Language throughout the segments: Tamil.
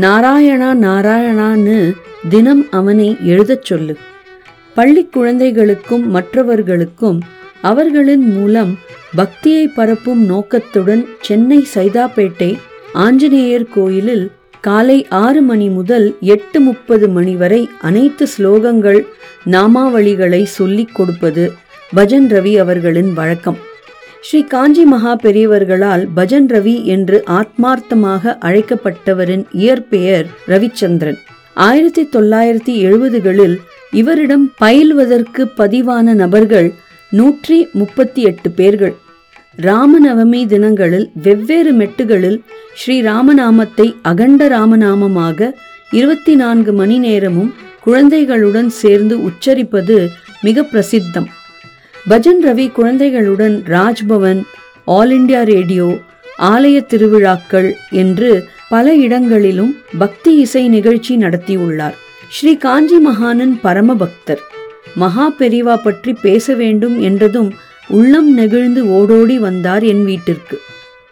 நாராயணா நாராயணான்னு தினம் அவனை எழுதச் சொல்லு. பள்ளி குழந்தைகளுக்கும் மற்றவர்களுக்கும் அவர்களின் மூலம் பக்தியை பரப்பும் நோக்கத்துடன் சென்னை சைதாப்பேட்டை ஆஞ்சநேயர் கோயிலில் காலை ஆறு மணி முதல் எட்டு முப்பது மணி வரை அனைத்து ஸ்லோகங்கள் நாமாவளிகளை சொல்லிக் கொடுப்பது பஜன் ரவி அவர்களின் வழக்கம். ஸ்ரீ காஞ்சி மகா பெரியவர்களால் பஜன் ரவி என்று ஆத்மார்த்தமாக அழைக்கப்பட்டவரின் இயற்பெயர் ரவிச்சந்திரன். ஆயிரத்தி தொள்ளாயிரத்தி எழுபதுகளில் இவரிடம் பயில்வதற்கு பதிவான நபர்கள் நூற்றி முப்பத்தி எட்டு பேர்கள். ராமநவமி தினங்களில் வெவ்வேறு மெட்டுகளில் ஸ்ரீ ராமநாமத்தை அகண்ட ராமநாமமாக இருபத்தி நான்கு மணி நேரமும் குழந்தைகளுடன் சேர்ந்து உச்சரிப்பது மிக பிரசித்தம். பஜன் ரவி குழந்தைகளுடன் ராஜ்பவன் ஆல் இண்டியா ரேடியோ ஆலய திருவிழாக்கள் என்று பல இடங்களிலும் பக்தி இசை நிகழ்ச்சி நடத்தியுள்ளார். ஸ்ரீ காஞ்சி மகானன் பரம பக்தர் மகா பெரிவா பற்றி பேச வேண்டும் என்றதும் உள்ளம் நெகிழ்ந்து ஓடோடி வந்தார் என் வீட்டிற்கு.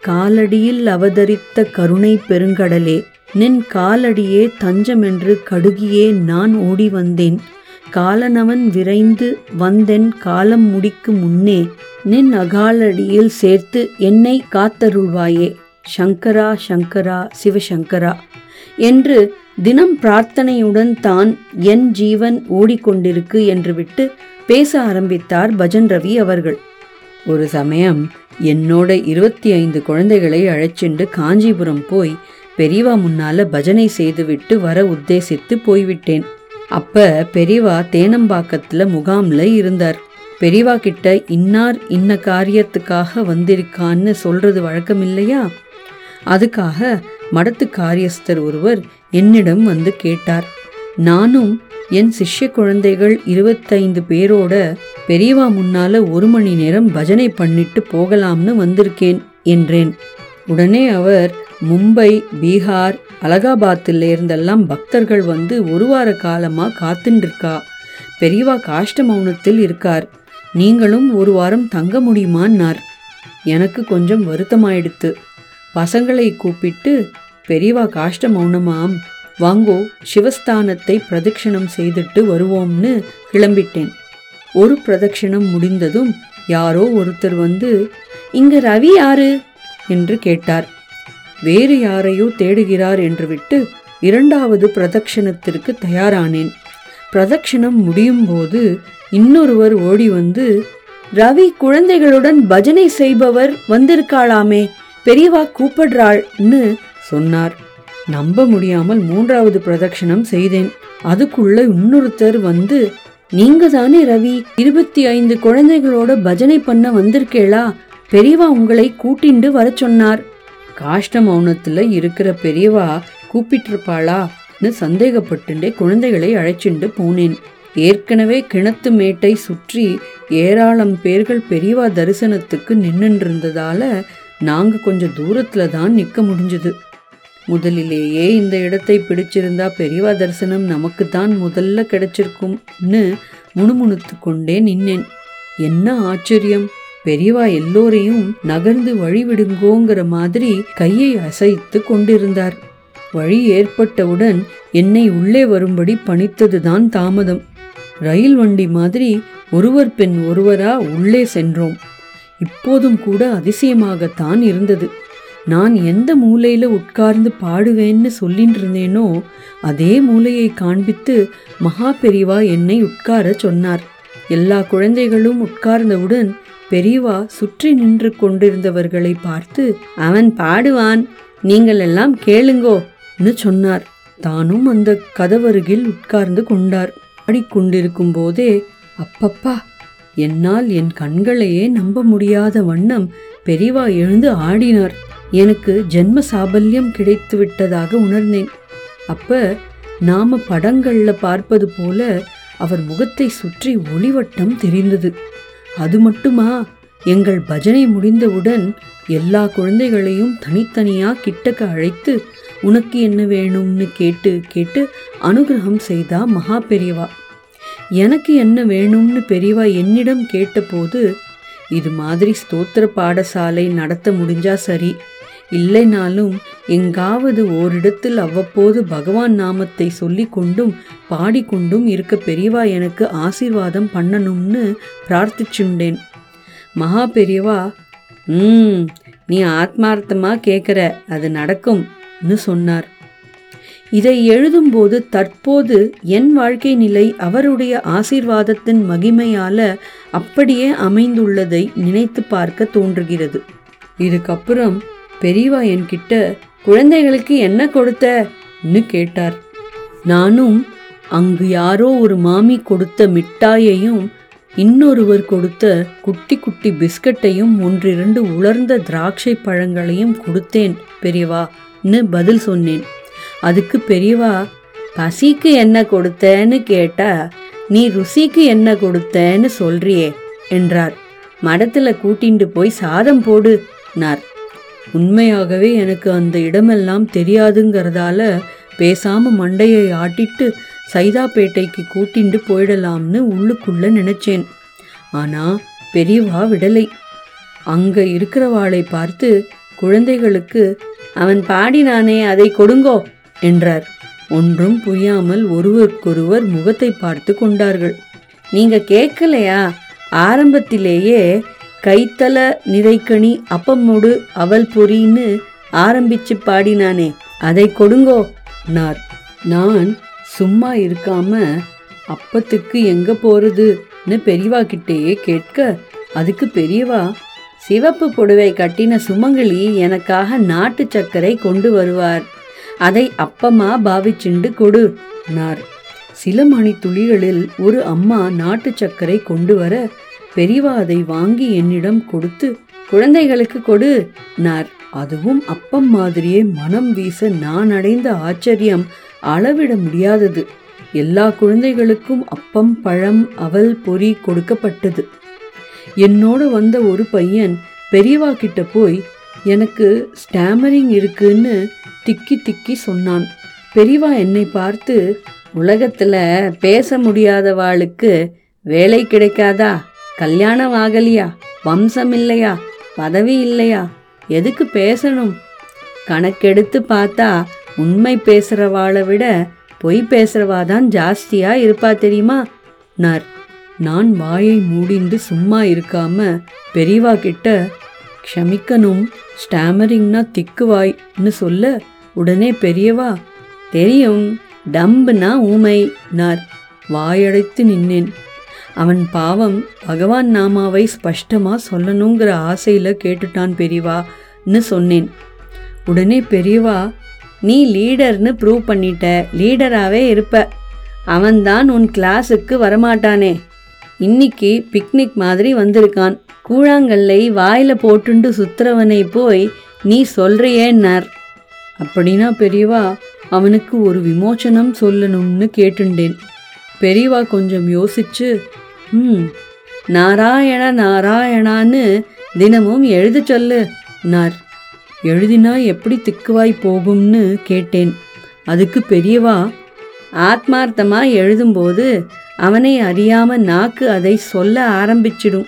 காலடியில் அவதரித்த கருணை பெருங்கடலே நின் காலடியே தஞ்சமென்று கடுகியே நான் ஓடி வந்தேன். காலனவன் விரைந்து வந்தென் காலம் முடிக்கு முன்னே நின் அகாலடியில் சேர்த்து என்னை காத்தருள்வாயே. சங்கரா சங்கரா சிவசங்கரா. என்று தினம் பிரார்த்தனையுடன் தான் என் ஜீவன் ஓடிக்கொண்டிருக்கு என்று விட்டு பேச ஆரம்பித்தார் பஜன் ரவி அவர்கள். ஒரு சமயம் என்னோட இருபத்தி ஐந்து குழந்தைகளை அழைச்சிண்டு காஞ்சிபுரம் போய் பெரியவா முன்னால பஜனை செய்துவிட்டு வர உத்தேசித்து போய்விட்டேன். அப்ப பெரியவா தேனம்பாக்கத்துல முகாம்ல இருந்தார். பெரியவா கிட்ட இன்னார் இன்ன காரியத்துக்காக வந்திருக்கான்னு சொல்றது வழக்கம் இல்லையா அதுக்காக மடத்து காரியஸ்தர் ஒருவர் என்னிடம் வந்து கேட்டார். நானும் என் சிஷ்ய குழந்தைகள் இருபத்தைந்து பேரோட பெரியவா முன்னால ஒரு மணி நேரம் பஜனை பண்ணிட்டு போகலாம்னு வந்திருக்கேன் என்றேன். உடனே அவர் மும்பை பீகார் அலகாபாத்தில் இருந்தெல்லாம் பக்தர்கள் வந்து ஒரு வார காலமாக காத்துட்டுருக்கா பெரியவா காஷ்ட மௌனத்தில் இருக்கார். நீங்களும் ஒரு வாரம் தங்க முடியுமான்னார். எனக்கு கொஞ்சம் வருத்தமாயிடுத்து. பசங்களை கூப்பிட்டு பெரியவா காஷ்ட மௌனமாம். வாங்கோ சிவஸ்தானத்தை பிரதட்சணம் செய்துட்டு வருவோம்னு கிளம்பிட்டேன். ஒரு பிரதட்சிணம் முடிந்ததும் யாரோ ஒருத்தர் வந்து இங்க ரவி யாரு? என்று கேட்டார். வேறு யாரையோ தேடுகிறார் என்று விட்டு இரண்டாவது பிரதட்சணத்திற்கு தயாரானேன். பிரதட்சணம் முடியும் போது இன்னொருவர் ஓடி வந்து ரவி குழந்தைகளுடன் பஜனை செய்பவர் வந்திருக்காளாமே பெரியவா கூப்பிடுறாள்னு சொன்னார். நம்ப முடியாமல் மூன்றாவது பிரதட்சணம் செய்தேன். அதுக்குள்ள இன்னொருத்தர் வந்து நீங்க தானே ரவி இருபத்தி ஐந்து குழந்தைகளோட பஜனை பண்ண வந்திருக்கேளா? பெரியவா உங்களை கூட்டிண்டு வர சொன்னார். காஷ்ட மௌனத்துல இருக்கிற பெரியவா கூப்பிட்டிருப்பாளான்னு சந்தேகப்பட்டுண்டே குழந்தைகளை அழைச்சிண்டு போனேன். ஏற்கனவே கிணத்து மேட்டை சுற்றி ஏராளம் பேர்கள் பெரியவா தரிசனத்துக்கு நின்றுருந்ததால நாங்க கொஞ்சம் தூரத்துல தான் நிற்க முடிஞ்சது. முதலிலேயே இந்த இடத்தை பிடிச்சிருந்தா பெரியவா தரிசனம் நமக்கு தான் முதல்ல கிடைச்சிருக்கும்னு முணுமுணுத்து கொண்டே நின்னேன். என்ன ஆச்சரியம்! பெரியவா எல்லோரையும் நகர்ந்து வழி விடுங்கோங்கிற மாதிரி கையை அசைத்து கொண்டிருந்தார். வழி ஏற்பட்டவுடன் என்னை உள்ளே வரும்படி பணித்ததுதான் தாமதம். ரயில் வண்டி மாதிரி ஒருவர் பெண் ஒருவரா உள்ளே சென்றோம். இப்போதும் கூட அதிசயமாகத்தான் இருந்தது. நான் எந்த மூலையில உட்கார்ந்து பாடுவேன்னு சொல்லிட்டு இருந்தேனோ அதே மூலையை காண்பித்து மகா பெரிவா என்னை உட்கார சொன்னார். எல்லா குழந்தைகளும் உட்கார்ந்தவுடன் பெரியவா சுற்றி நின்று கொண்டிருந்தவர்களை பார்த்து அவன் பாடுவான். நீங்கள் எல்லாம் கேளுங்கோன்னு சொன்னார். தானும் அந்த கதவருகில் உட்கார்ந்து கொண்டார். பாடிக்கொண்டிருக்கும் போதே அப்பப்பா என்னால் என் கண்களையே நம்ப முடியாத வண்ணம் பெரியவா எழுந்து ஆடினார். எனக்கு ஜென்ம சாபல்யம் கிடைத்து விட்டதாக உணர்ந்தேன். அப்ப நாம படங்கள்ல பார்ப்பது போல அவர் முகத்தை சுற்றி ஒளிவட்டம் தெரிந்தது. அது மட்டுமா? எங்கள் பஜனை முடிந்தவுடன் எல்லா குழந்தைகளையும் தனித்தனியாக கிட்டக்க அழைத்து உனக்கு என்ன வேணும்னு கேட்டு கேட்டு அனுகிரகம் செய்தா மகா பெரியவா? எனக்கு என்ன வேணும்னு பெரியவா என்னிடம் கேட்டபோது இது மாதிரி ஸ்தோத்திர பாடசாலை நடத்த முடிஞ்சா சரி. இல்லைனாலும் எங்காவது ஓரிடத்தில் அவ்வப்போது பகவான் நாமத்தை சொல்லி கொண்டும் பாடிக்கொண்டும் இருக்க பெரியவா எனக்கு ஆசீர்வாதம் பண்ணணும்னு பிரார்த்திச்சுண்டேன். மகா பெரியவா ம் நீ ஆத்மார்த்தமாக கேட்குற அது நடக்கும்னு சொன்னார். இதை எழுதும்போது தற்போது என் வாழ்க்கை நிலை அவருடைய ஆசீர்வாதத்தின் மகிமையால அப்படியே அமைந்துள்ளதை நினைத்து பார்க்க தோன்றுகிறது. இதுக்கப்புறம் பெரியவா என்கிட்ட குழந்தைகளுக்கு என்ன கொடுத்தன்னு கேட்டார். நானும் அங்கு யாரோ ஒரு மாமி கொடுத்த மிட்டாயையும் இன்னொருவர் கொடுத்த குட்டி குட்டி பிஸ்கட்டையும் ஒன்றிரண்டு உலர்ந்த திராட்சை பழங்களையும் கொடுத்தேன் பெரியவான்னு பதில் சொன்னேன். அதுக்கு பெரியவா பசிக்கு என்ன கொடுத்தேன்னு கேட்டா நீ ருசிக்கு என்ன கொடுத்தேன்னு சொல்றியே என்றார். மடத்துல கூட்டிண்டு போய் சாதம் போடு நார் உண்மையாகவே எனக்கு அந்த இடமெல்லாம் தெரியாதுங்கிறதால பேசாம மண்டையை ஆட்டிட்டு சைதாப்பேட்டைக்கு கூட்டிண்டு போயிடலாம்னு உள்ளுக்குள்ள நினைச்சேன். ஆனா பெரியவா விடலை. அங்க இருக்கிறவாளை பார்த்து குழந்தைகளுக்கு அவன் பாடினானே அதை கொடுங்கோ என்றார். ஒன்றும் புரியாமல் ஒருவருக்கொருவர் முகத்தை பார்த்து கொண்டார்கள். நீங்க கேட்கலையா? ஆரம்பத்திலேயே கைத்தல நிறைக்கணி அப்பமோடு அவல் பொறின்னு ஆரம்பிச்சு பாடினானே. அதை கொடுங்கோ. நார் நான் சும்மா இருக்காம அப்பத்துக்கு எங்க போறதுன்னு பெரியவா கிட்டேயே கேட்க அதுக்கு பெரியவா சிவப்பு புடவை கட்டின சுமங்கலி எனக்காக நாட்டு சர்க்கரை கொண்டு வருவார். அதை அப்பமா பாவிச்சுண்டு கொடு. நார் சில மணி துளிகளில் ஒரு அம்மா நாட்டு சர்க்கரை கொண்டு வர பெரியவா அதை வாங்கி என்னிடம் கொடுத்து குழந்தைகளுக்கு கொடு நார் அதுவும் அப்பம் மாதிரியே மனம் வீச நான் அடைந்த ஆச்சரியம் அளவிட முடியாதது. எல்லா குழந்தைகளுக்கும் அப்பம் பழம் அவல் பொறி கொடுக்கப்பட்டது. என்னோட வந்த ஒரு பையன் பெரியவா கிட்ட போய் எனக்கு ஸ்டாமரிங் இருக்குன்னு திக்கி திக்கி சொன்னான். பெரியவா என்னை பார்த்து உலகத்தில் பேச முடியாதவாளுக்கு வேலை கிடைக்காதா? கல்யாணம் ஆகலையா வம்சம் இல்லையா பதவி இல்லையா எதுக்கு பேசணும்? கணக்கெடுத்து பார்த்தா உண்மை பேசுறவாளை விட பொய் பேசுறவா தான் ஜாஸ்தியா இருப்பா தெரியுமா? நார் நான் வாயை மூடிண்டு சும்மா இருக்காம பெரியவா கிட்ட க்ஷமிக்கணும் ஸ்டாமரிங்னா திக்கு வாய்ன்னு சொல்ல உடனே பெரியவா தெரியும் டம்புனா ஊமை நார். வாயடைத்து நின்னேன். அவன் பாவம் பகவான் நாமாவை ஸ்பஷ்டமாக சொல்லணுங்கிற ஆசையில் கேட்டுட்டான் பெரியவான்னு சொன்னேன். உடனே பெரியவா நீ லீடர்னு ப்ரூவ் பண்ணிட்ட. லீடராகவே இருப்ப. அவன்தான் உன் கிளாஸுக்கு வரமாட்டானே. இன்னைக்கு பிக்னிக் மாதிரி வந்திருக்கான். கூழாங்கல்லை வாயில் போட்டுண்டு சுத்துறவனை போய் நீ சொல்றியேன்னார். அப்படின்னா பெரியவா அவனுக்கு ஒரு விமோச்சனம் சொல்லணும்னு கேட்டுண்டேன். பெரியவா கொஞ்சம் யோசிச்சு ம். நாராயண நாராயணான்னு தினமும் எழுத சொல்லு நார் எழுதினா எப்படி திக்குவாய் போகும்னு கேட்டேன். அதுக்கு பெரியவா ஆத்மார்த்தமாக எழுதும்போது அவனை அறியாம நாக்கு அதை சொல்ல ஆரம்பிச்சிடும்.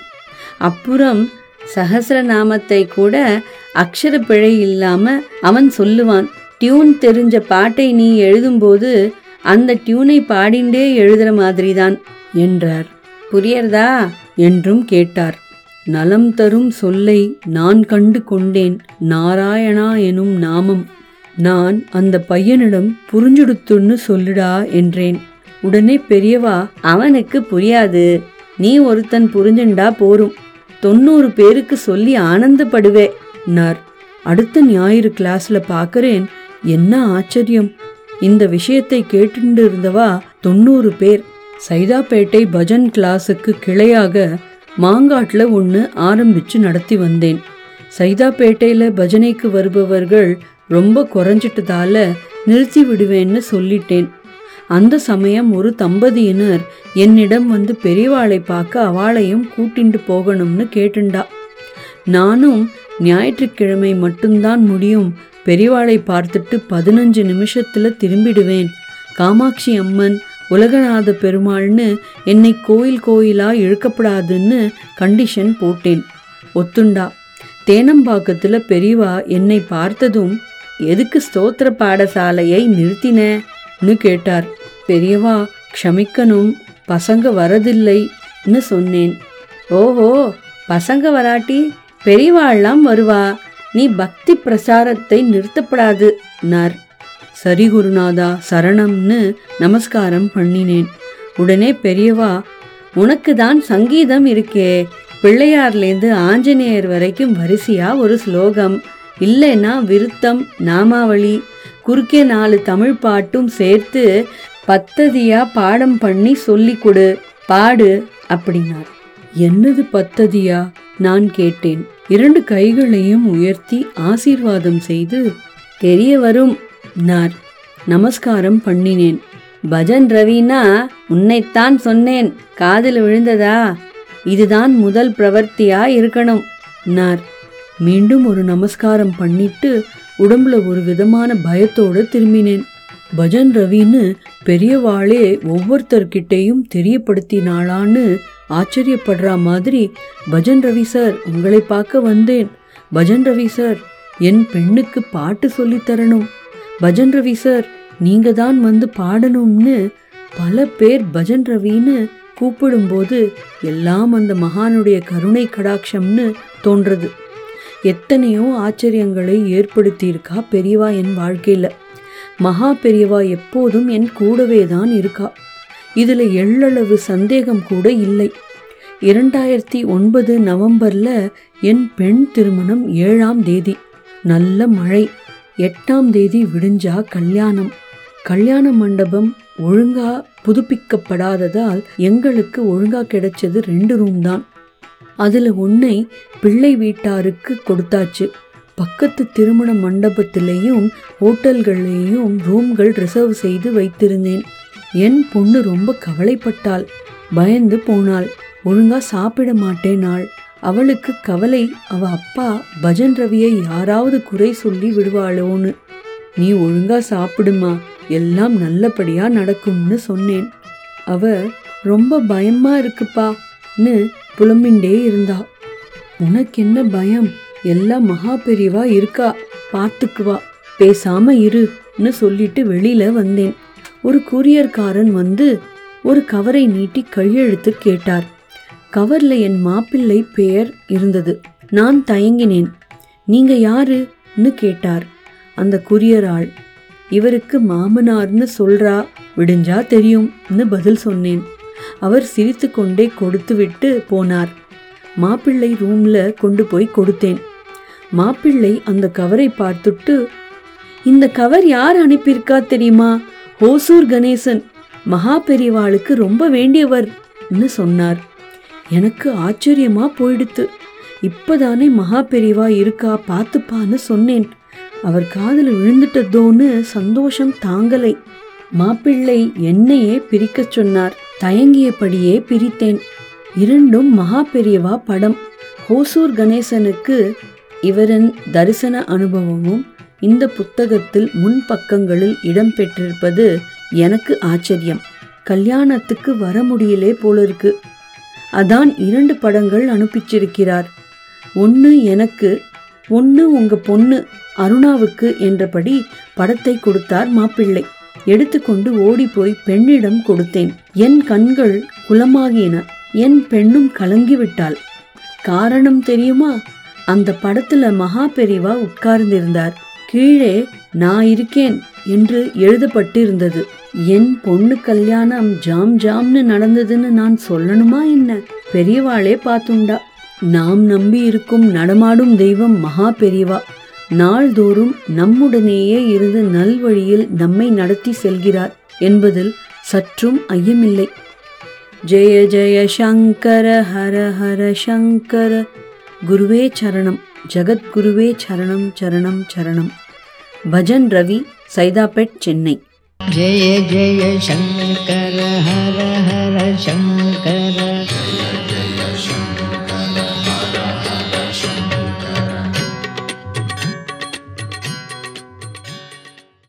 அப்புறம் சஹசிரநாமத்தை கூட அக்ஷர பிழை இல்லாம அவன் சொல்லுவான். டியூன் தெரிஞ்ச பாட்டை நீ எழுதும்போது அந்த டியூனை பாடிண்டே எழுதுற மாதிரிதான் என்றார். புரியறதா? என்றும் கேட்டார். நலம் தரும் சொல்லை நான் கண்டு கொண்டேன். நாராயணா எனும் நாமம். நான் அந்த பையனிடம் புரிஞ்சுடுத்துன்னு சொல்லுடா என்றேன். உடனே பெரியவா அவனுக்கு புரியாது. நீ ஒருத்தன் புரிஞ்சுண்டா போரும். தொண்ணூறு பேருக்கு சொல்லி ஆனந்தப்படுவே நார் அடுத்த ஞாயிறு கிளாஸ்ல பார்க்கறேன் என்ன ஆச்சரியம். இந்த விஷயத்தை கேட்டுண்டு இருந்தவா தொண்ணூறு பேர். சைதாப்பேட்டை பஜன் கிளாஸுக்கு கிளையாக மாங்காட்டில் ஒன்று ஆரம்பிச்சு நடத்தி வந்தேன். சைதாப்பேட்டையில் பஜனைக்கு வருபவர்கள் ரொம்ப குறைஞ்சிட்டதால நிறுத்தி விடுவேன்னு சொல்லிட்டேன். அந்த சமயம் ஒரு தம்பதியினர் என்னிடம் வந்து பெரியவாளை பார்க்க அவளையும் கூட்டிண்டு போகணும்னு கேட்டுண்டா. நானும் ஞாயிற்றுக்கிழமை மட்டும்தான் முடியும். பெரியவாளை பார்த்துட்டு பதினஞ்சு நிமிஷத்துல திரும்பிடுவேன். காமாட்சி அம்மன் உலகநாத பெருமாள்னு என்னை கோயில் கோயிலா இழுக்கப்படாதுன்னு கண்டிஷன் போட்டேன். ஒத்துண்டா. தேனம்பாக்கத்துல பெரியவா என்னை பார்த்ததும் எதுக்கு ஸ்தோத்திர பாடசாலையை நிறுத்தினேன்னு கேட்டார். பெரியவா க்ஷமிக்கணும். பசங்க வரதில்லைன்னு சொன்னேன். ஓஹோ பசங்க வராட்டி பெரியவாள்லாம் வருவா. நீ பக்தி பிரசாரத்தை நிறுத்தப்படாதுன்னார் சரி குருநாதா சரணம்னு நமஸ்காரம் பண்ணினேன். உடனே பெரியவா உனக்கு தான் சங்கீதம் இருக்கே. பிள்ளையார்லேருந்து ஆஞ்சநேயர் வரைக்கும் வரிசையா ஒரு ஸ்லோகம். இல்லைன்னா விருத்தம் நாமாவளி. குறுக்கே நாலு தமிழ் பாட்டும் சேர்த்து பத்ததியா பாடம் பண்ணி சொல்லிக் கொடு பாடு அப்படின்னார். என்னது பத்ததியா? நான் கேட்டேன். இரண்டு கைகளையும் உயர்த்தி ஆசீர்வாதம் செய்து தெரிய வரும் நார் நமஸ்காரம் பண்ணினேன். பஜன் ரவினா உன்னைத்தான் சொன்னேன். காதில் விழுந்ததா? இதுதான் முதல் பிரவர்த்தியா இருக்கணும். நார் மீண்டும் ஒரு நமஸ்காரம் பண்ணிட்டு உடம்புல ஒரு விதமான பயத்தோடு திரும்பினேன். பஜன் ரவின்னு பெரியவாளே ஒவ்வொருத்தர்கிட்டையும் தெரியப்படுத்தினாளான்னு ஆச்சரியப்படுற மாதிரி பஜன் ரவி சார் உங்களை பார்க்க வந்தேன். பஜன் ரவி சார் என் பெண்ணுக்கு பாட்டு சொல்லித்தரணும் பஜன் ரவி சார் நீங்க தான் வந்து பாடணும்னு பல பேர் பஜன் ரவின்னு கூப்பிடும்போது எல்லாம் அந்த மகானுடைய கருணை கடாட்சம்னு தோன்றது எத்தனையோ ஆச்சரியங்களை ஏற்படுத்தியிருக்கா பெரியவா என் வாழ்க்கையில். மகா பெரியவா எப்போதும் என் கூடவே தான் இருக்கா. இதில் எள்ளளவு சந்தேகம் கூட இல்லை. இரண்டாயிரத்தி ஒன்பது நவம்பரில் என் பெண் திருமணம் ஏழாம் தேதி. நல்ல மழை. எட்டாம் தேதி விடிஞ்சா கல்யாணம். கல்யாண மண்டபம் ஒழுங்கா புதுப்பிக்கப்படாததால் எங்களுக்கு ஒழுங்கா கிடைச்சது ரெண்டு ரூம் தான். அதில் ஒன்னை பிள்ளை வீட்டாருக்கு கொடுத்தாச்சு. பக்கத்து திருமண மண்டபத்திலேயும் ஹோட்டல்கள்லேயும் ரூம்கள் ரிசர்வ் செய்து வைத்திருந்தேன். என் பொண்ணு ரொம்ப கவலைப்பட்டாள். பயந்து போனாள். ஒழுங்கா சாப்பிட மாட்டேனாள் அவளுக்கு கவலை அவ அப்பா பஜன் ரவியை யாராவது குறை சொல்லி விடுவாளோன்னு. நீ ஒழுங்கா சாப்பிடுமா எல்லாம் நல்லபடியா நடக்கும்னு சொன்னேன். அவ ரொம்ப பயமா இருக்குப்பான்னு புலம்பிண்டே இருந்தா. உனக்கு என்ன பயம்? எல்லாம் மகா பெரியவா இருக்கா பார்த்துக்குவா பேசாம இருன்னு சொல்லிட்டு வெளியில வந்தேன். ஒரு கூரியர்காரன் வந்து ஒரு கவரை நீட்டி கையெழுத்து கேட்டார். கவர்ல என் மாப்பிள்ளை பெயர் இருந்தது. நான் தயங்கினேன். நீங்க யாருன்னு கேட்டார். அந்த குரியர் ஆள் இவருக்கு மாமனார்னு சொல்றா விடிஞ்சா தெரியும்னு பதில் சொன்னேன். அவர் சிரித்து கொண்டே கொடுத்து விட்டு போனார். மாப்பிள்ளை ரூம்ல கொண்டு போய் கொடுத்தேன். மாப்பிள்ளை அந்த கவரை பார்த்துட்டு இந்த கவர் யார் அனுப்பியிருக்கா தெரியுமா? ஹோசூர் கணேசன் மகா பெரியவாளுக்கு ரொம்ப வேண்டியவர்னு சொன்னார். எனக்கு ஆச்சரியமாக போயிடுத்து. இப்போதானே மகா பெரியவா இருக்கா பார்த்துப்பான்னு சொன்னேன். அவர் காதில் விழுந்துட்டதோன்னு சந்தோஷம் தாங்கலை. மாப்பிள்ளை என்னையே பிரிக்கச் சொன்னார். தயங்கியபடியே பிரித்தேன். இரண்டும் மகா பெரியவா படம். ஹோசூர் கணேசனுக்கு இவரின் தரிசன அனுபவமும் இந்த புத்தகத்தில் முன் பக்கங்களில் இடம்பெற்றிருப்பது எனக்கு ஆச்சரியம். கல்யாணத்துக்கு வர முடியலே போல இருக்குது அதான் இரண்டு படங்கள் அனுப்பிச்சிருக்கிறார். ஒன்று எனக்கு ஒன்று உங்க பொண்ணு அருணாவுக்கு என்றபடி படத்தை கொடுத்தார் மாப்பிள்ளை. எடுத்துக்கொண்டு ஓடிப்போய் பெண்ணிடம் கொடுத்தேன். என் கண்கள் குலமாகின என் பெண்ணும் கலங்கிவிட்டாள். காரணம் தெரியுமா? அந்த படத்துல மகா பெரிவா உட்கார்ந்திருந்தார். கீழே நான் இருக்கேன் என்று எழுதப்பட்டிருந்தது. என் பொண்ணு கல்யாணம் ஜாம் ஜாம்னு நடந்ததுன்னு நான் சொல்லணுமா என்ன? பெரியவாளே பார்த்துண்டா. நாம் நம்பி இருக்கும் நடமாடும் தெய்வம் மகா பெரியவா. நாள்தோறும் நம்முடனேயே இருந்து நல்வழியில் நம்மை நடத்தி செல்கிறார் என்பதில் சற்றும் ஐயமில்லை. ஜெய ஜெய சங்கர ஹர ஹர சங்கர. குருவே சரணம். ஜகத்குருவே சரணம் சரணம் சரணம். பஜன் ரவி சைதாபேட் சென்னை. जय जय शङ्कर हर हर शङ्कर